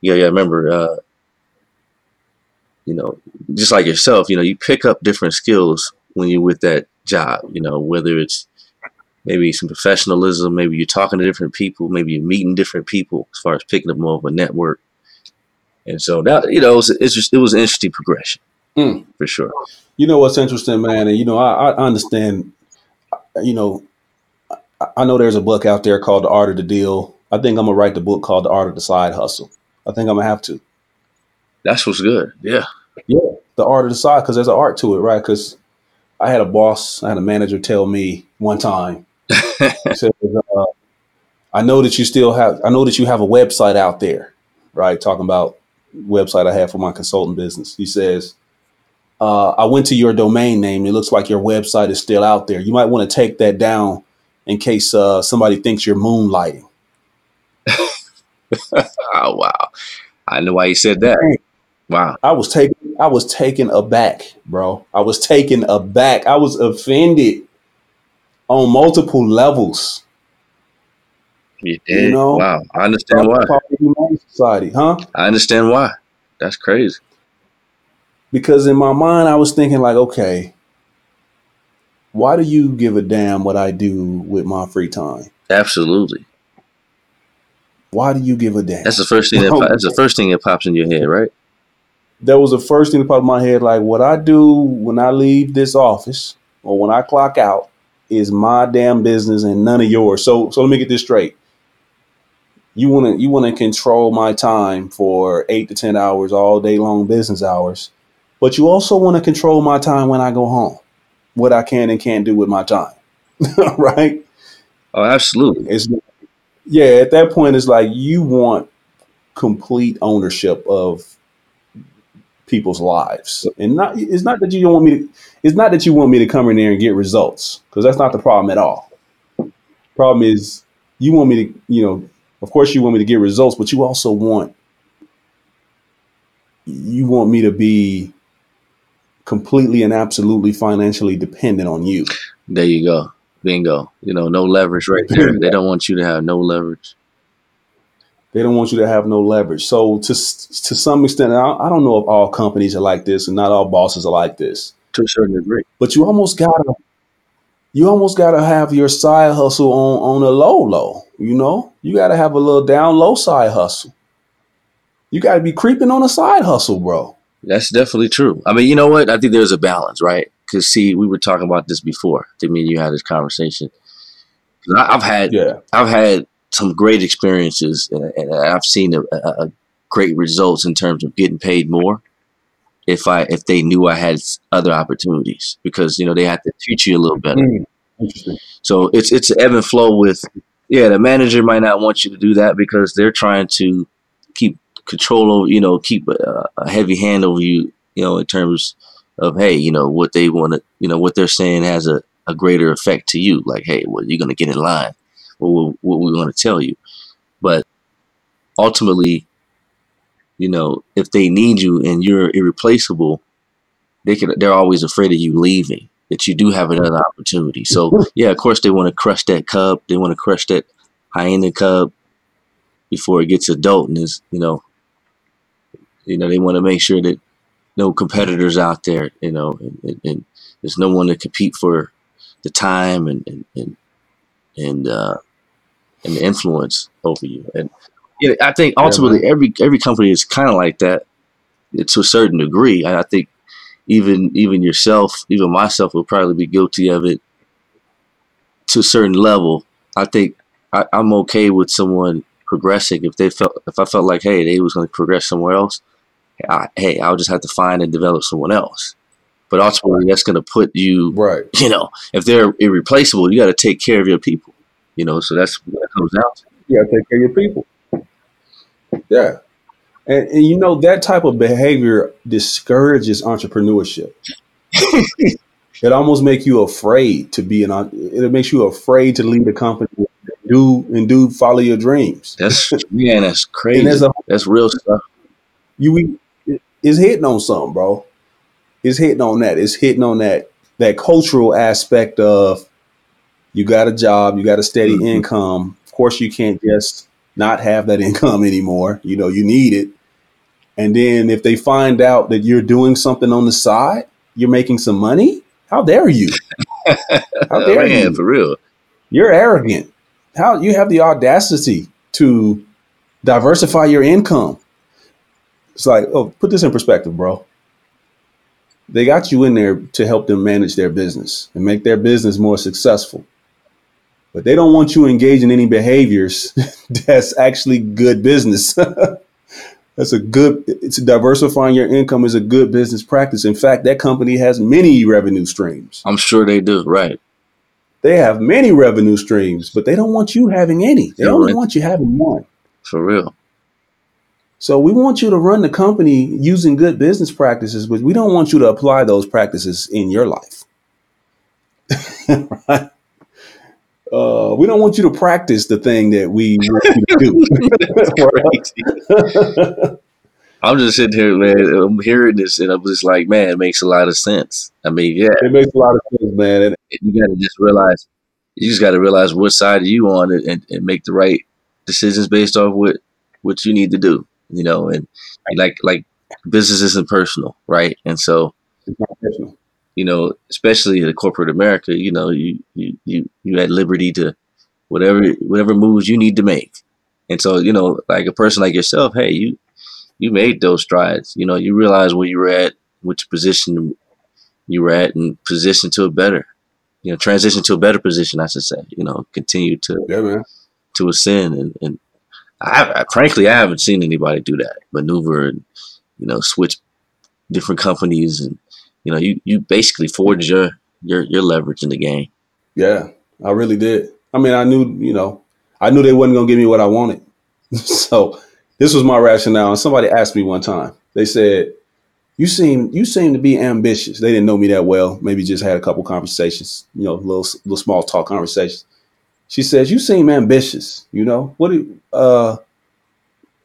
you know, yeah, I remember. Uh, you know, just like yourself, you know, you pick up different skills when you're with that job, you know, whether it's maybe some professionalism, maybe you're talking to different people, maybe you're meeting different people as far as picking up more of a network. And so now, you know, it was, it's just, it was an interesting progression mm. for sure. You know, what's interesting, man. And, you know, I, I understand, you know, I know there's a book out there called The Art of the Deal. I think I'm gonna write the book called The Art of the Side Hustle. I think I'm gonna have to. That's what's good. Yeah. Yeah. The art of the side, because there's an art to it, right? Because I had a boss, I had a manager tell me one time, said, uh, I know that you still have, I know that you have a website out there, right? Talking about website I have for my consulting business. He says, uh, I went to your domain name. It looks like your website is still out there. You might want to take that down in case uh, somebody thinks you're moonlighting. oh wow! I know why he said that. Wow. I was taken I was taken aback, bro. I was taken aback. I was offended on multiple levels. You did. You know? Wow. I understand why. Society, huh? I understand why. That's crazy. Because in my mind I was thinking like, okay, why do you give a damn what I do with my free time? Absolutely. Why do you give a damn? That's the first thing that that's the first thing that pops in your head, right? that was the first thing that popped in my head. Like, what I do when I leave this office or when I clock out is my damn business and none of yours. So, so let me get this straight. You want to you want to control my time for eight to ten hours all day long, business hours, but you also want to control my time when I go home, what I can and can't do with my time, right? Oh, absolutely. It's, yeah, at that point, it's like you want complete ownership of people's lives. And not it's not that you don't want me to it's not that you want me to come in there and get results because that's not the problem at all. Problem is you want me to, you know, of course you want me to get results, but you also want you want me to be completely and absolutely financially dependent on you. There you go. Bingo. You know, no leverage right there. they don't want you to have no leverage. They don't want you to have no leverage. So to to some extent, I, I don't know if all companies are like this, and not all bosses are like this. To a certain degree, but you almost gotta you almost gotta have your side hustle on on a low low. You know, you gotta have a little down low side hustle. You gotta be creeping on a side hustle, bro. That's definitely true. I mean, you know what? I think there's a balance, right? Because see, we were talking about this before. I think me you had this conversation. I've had, yeah. I've had some great experiences, and, and I've seen a, a, great results in terms of getting paid more. If I if they knew I had other opportunities, because you know they have to teach you a little better. Mm, so it's it's ebb and flow with yeah. The manager might not want you to do that because they're trying to keep control over you know keep a, a heavy hand over you you know in terms of hey you know what they want to you know what they're saying has a, a greater effect to you like hey well you're going to get in line what, what we want to tell you. But ultimately, you know, if they need you and you're irreplaceable, they can they're always afraid of you leaving. That you do have another opportunity. So yeah, of course they want to crush that cub. They want to crush that hyena cub before it gets adult and is you know you know they want to make sure that no competitors out there you know and, and, there's no one to compete for the time and and and, and uh, and the influence over you. And you know, I think ultimately yeah, every every company is kind of like that eh, to a certain degree. I, I think even even yourself, even myself, will probably be guilty of it to a certain level. I think I, am okay with someone progressing if they felt if I felt like hey they was going to progress somewhere else. I, hey, I'll just have to find and develop someone else. But ultimately, that's going to put you right. You know, if they're irreplaceable, you got to take care of your people. You know, so that's what it comes down to. You gotta take care of your people. Yeah. And, and you know, that type of behavior discourages entrepreneurship. it almost makes you afraid to be an. It makes you afraid to lead a company. And do and do follow your dreams. That's man, that's crazy. A, that's real stuff. You is hitting on something, bro. It's hitting on that. It's hitting on that that cultural aspect of you got a job, you got a steady mm-hmm. income. Of course, you can't just not have that income anymore. You know, you need it. And then if they find out that you're doing something on the side, you're making some money. How dare you? How dare Man, you? For real, you're arrogant. How you have the audacity to diversify your income? It's like, oh, put this in perspective, bro. They got you in there to help them manage their business and make their business more successful. But they don't want you engaged in any behaviors that's actually good business. that's a good it's diversifying your income is a good business practice. In fact, that company has many revenue streams. I'm sure they do, right. They have many revenue streams, but they don't want you having any. They only want you having one. For real. So we want you to run the company using good business practices, but we don't want you to apply those practices in your life. right? Uh, we don't want you to practice the thing that we want you to do. I'm just sitting here, man. I'm hearing this, and I'm just like, man, it makes a lot of sense. I mean, yeah, it makes a lot of sense, man. And you got to just realize, you just got to realize what side are you on, and, and, make the right decisions based off what what you need to do you know, and like like business isn't personal, right? And so, you know, especially in corporate America, you know, you you you you at liberty to whatever whatever moves you need to make. And so, you know, like a person like yourself, hey, you you made those strides. You know, you realize where you were at, which position you were at, and position to a better, you know, transition to a better position. I should say. You know, continue to yeah, to ascend and, and I, I, frankly, I haven't seen anybody do that, maneuver and you know switch different companies, and you know you you basically forged your your your leverage in the game. Yeah, I really did. I mean, I knew you know I knew they wasn't gonna give me what I wanted, so this was my rationale. And somebody asked me one time. They said, "You seem you seem to be ambitious." They didn't know me that well. Maybe just had a couple conversations, you know, little little small talk conversations she says, "You seem ambitious. You know what? Do, uh,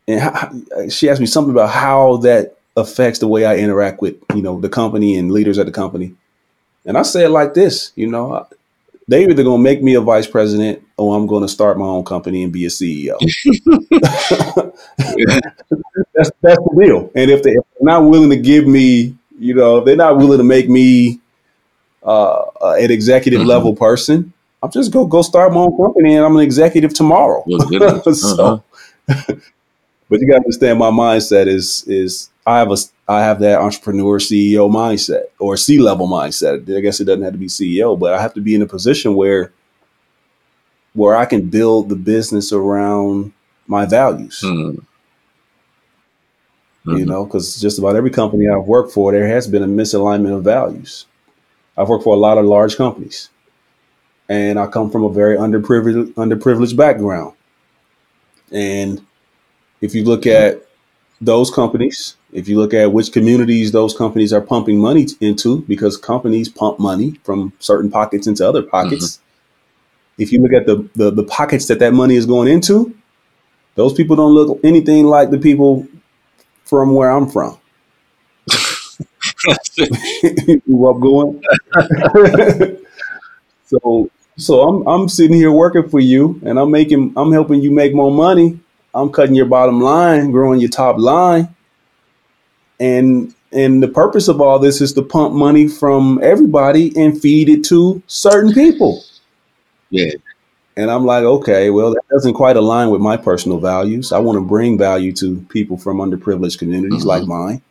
and how, she asked me something about how that affects the way I interact with you know the company and leaders at the company. And I say it like this, you know, they either gonna make me a vice president or I'm gonna start my own company and be a CEO. that's that's the deal. And if, they, are not willing to give me, you know, they're not willing to make me uh, an executive mm-hmm. level person, I'm just gonna go start my own company and I'm an executive tomorrow. so, uh-huh. but you got to understand my mindset is is I have a I have that entrepreneur CEO mindset or C level mindset. I guess it doesn't have to be CEO, but I have to be in a position where where I can build the business around my values. Mm-hmm. You know, because just about every company I've worked for, there has been a misalignment of values. I've worked for a lot of large companies and I come from a very underprivileged underprivileged background. And if you look at those companies, if you look at which communities those companies are pumping money into, because companies pump money from certain pockets into other pockets. Mm-hmm. If you look at the, the the pockets that that money is going into, those people don't look anything like the people from where I'm from. where I'm going. so so I'm I'm sitting here working for you, and I'm making I'm helping you make more money. I'm cutting your bottom line, growing your top line, and and the purpose of all this is to pump money from everybody and feed it to certain people. Yeah. And I'm like, okay, well, that doesn't quite align with my personal values. I want to bring value to people from underprivileged communities mm-hmm. like mine.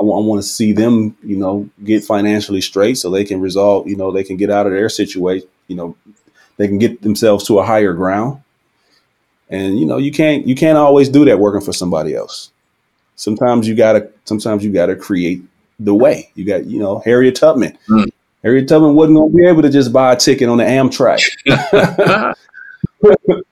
I want to see them, you know, get financially straight so they can resolve, you know, they can get out of their situation, you know, they can get themselves to a higher ground. And you know, you can't you can't always do that working for somebody else. Sometimes you gotta sometimes you gotta create the way. You got, you know, Harriet Tubman. Mm. Harriet Tubman wasn't gonna be able to just buy a ticket on the Amtrak. you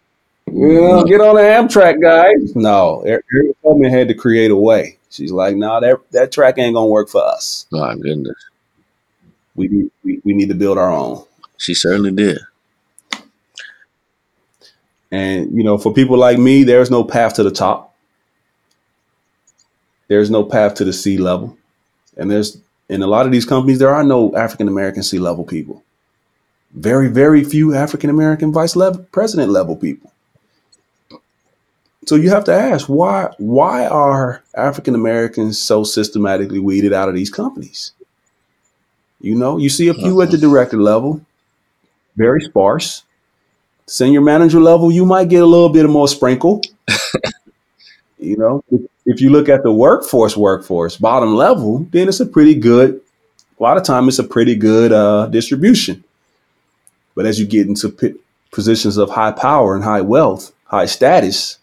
know, get on the Amtrak, guys. No, Harriet Tubman had to create a way. She's like, no, nah, that that track ain't gonna work for us. My goodness. we need we, we need to build our own. She certainly did. And you know, for people like me, there's no path to the top. There's no path to the C level. And there's in a lot of these companies, there are no African American C level people. Very, very few African American vice level president level people. So you have to ask why why are African Americans so systematically weeded out of these companies? You know, you see a few at the uh-huh. director level, very sparse. Senior manager level, you might get a little bit more sprinkle. you know, if, you look at the workforce, workforce bottom level, then it's a pretty good. A lot of time, it's a pretty good uh, distribution. But as you get into p- positions of high power and high wealth, high status,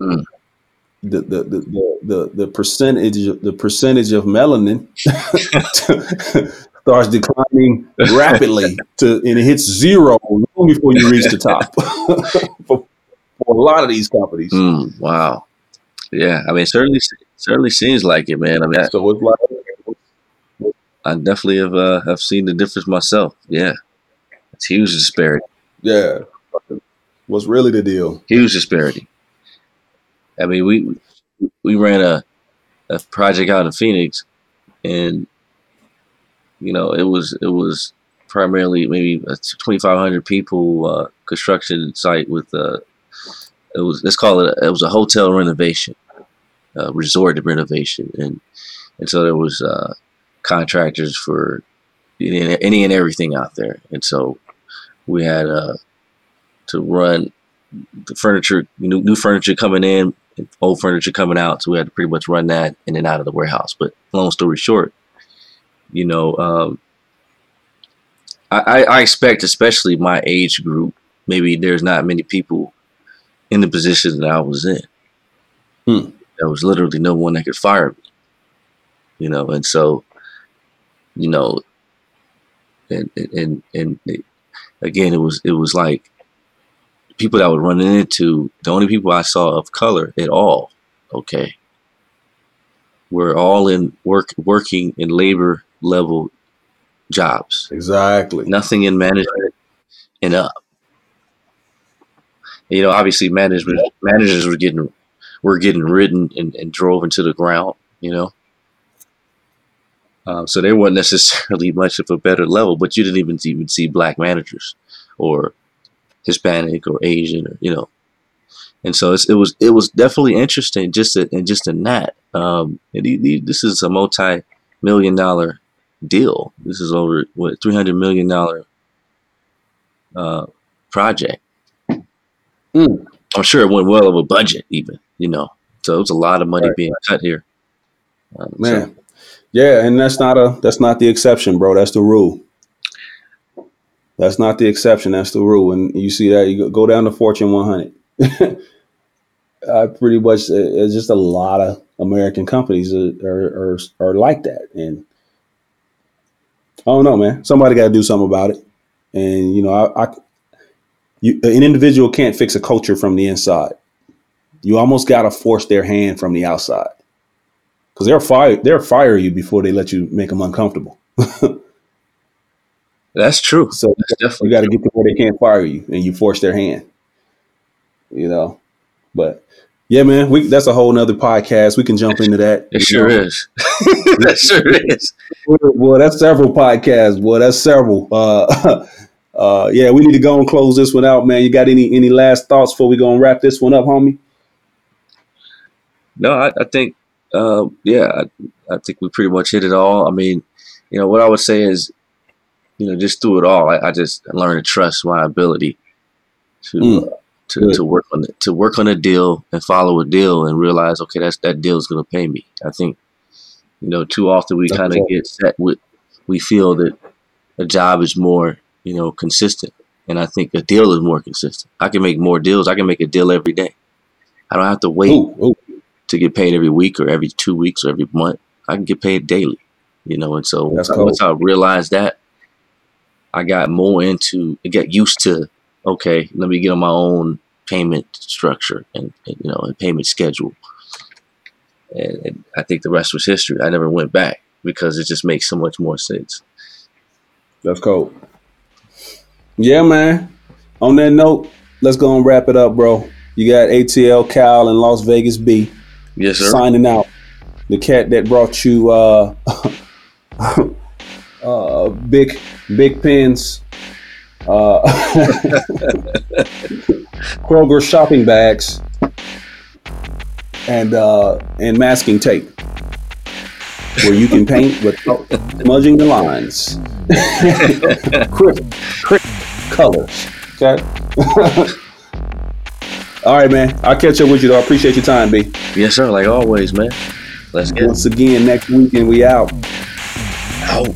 mm. the, the, the, the, the, the percentage the percentage of melanin starts declining rapidly to and it hits zero long before you reach the top for, for, a lot of these companies. Mm, wow. Yeah, I mean, certainly certainly seems like it, man. I mean, so it's like I definitely have uh, have seen the difference myself. Yeah. It's huge disparity. Yeah. What's really the deal? Huge disparity. I mean, we we ran a a project out in Phoenix, and you know, it was it was primarily maybe a 2,500 people uh, construction site with uh, it was let's call it a, it was a hotel renovation, uh, resort renovation, and and so there was uh, contractors for any, any and everything out there, and so we had uh, to run the furniture, new, new furniture coming in, old furniture coming out. So we had to pretty much run that in and out of the warehouse. But long story short, you know, um, I, I expect, especially my age group, maybe there's not many people in the position that I was in. Hmm. There was literally no one that could fire me, you know, and so, you know, and and and, and again, it was it was like people that I was running into. The only people I saw of color at all, okay, were all in work working in labor level jobs. Exactly. Nothing in management and up. You know, obviously, management managers were getting were getting ridden and, and drove into the ground. You know, um, so they weren't necessarily much of a better level, but you didn't even even see black managers or Hispanic or Asian or you know. And so it was it was definitely interesting just in, and just in that. Um, this is a multi million dollar deal. This is over what three hundred million dollar uh, project. Mm. I'm sure it went well over budget, even you know. So it was a lot of money right. being cut here. Um, Man, so, yeah, and that's not a that's not the exception, bro. That's the rule. That's not the exception. That's the rule. And you see that you go down to Fortune 100. I pretty much it's just a lot of American companies are, are, are, are like that, and I don't know, man. Somebody got to do something about it. And you know, I, I you, an individual can't fix a culture from the inside. You almost got to force their hand from the outside because they'll fire they'll fire you before they let you make them uncomfortable. That's true. So That's you got to get to where they can't fire you, and you force their hand. You know, but yeah, man, we that's a whole nother podcast. We can jump into that. It sure know. is. that sure is. Well, that's several podcasts. Well, that's several. Uh, uh, yeah, we need to go and close this one out, man. You got any any last thoughts before we go and wrap this one up, homie? No, I, I think, uh, yeah, I, I think we pretty much hit it all. I mean, you know, what I would say is you know, just through it all, I, I just learned to trust my ability to mm. To, to work on it, to work on a deal and follow a deal and realize, okay, that's that deal is going to pay me. I think, you know, too often we kind of get set with, we feel that a job is more, you know, consistent, and I think a deal is more consistent. I can make more deals. I can make a deal every day. I don't have to wait ooh, ooh. to get paid every week or every two weeks or every month. I can get paid daily, you know. And so once, cool. once I realized that, I got more into, get used to, okay, let me get on my own payment structure and, and you know, and payment schedule. And, and, I think the rest was history. I never went back because it just makes so much more sense. That's cool. Yeah, man. On that note, let's go and wrap it up, bro. You got ATL Cal and Las Vegas B. Yes, sir. Signing out. The cat that brought you uh, uh, big big pins, uh, Kroger shopping bags, and uh, and masking tape, where you can paint without smudging the lines. crisp, crisp colors. Okay. All right, man. I'll catch up with you though. I appreciate your time, B. Yes, sir. Like always, man. Let's get Once again, next weekend we out. out.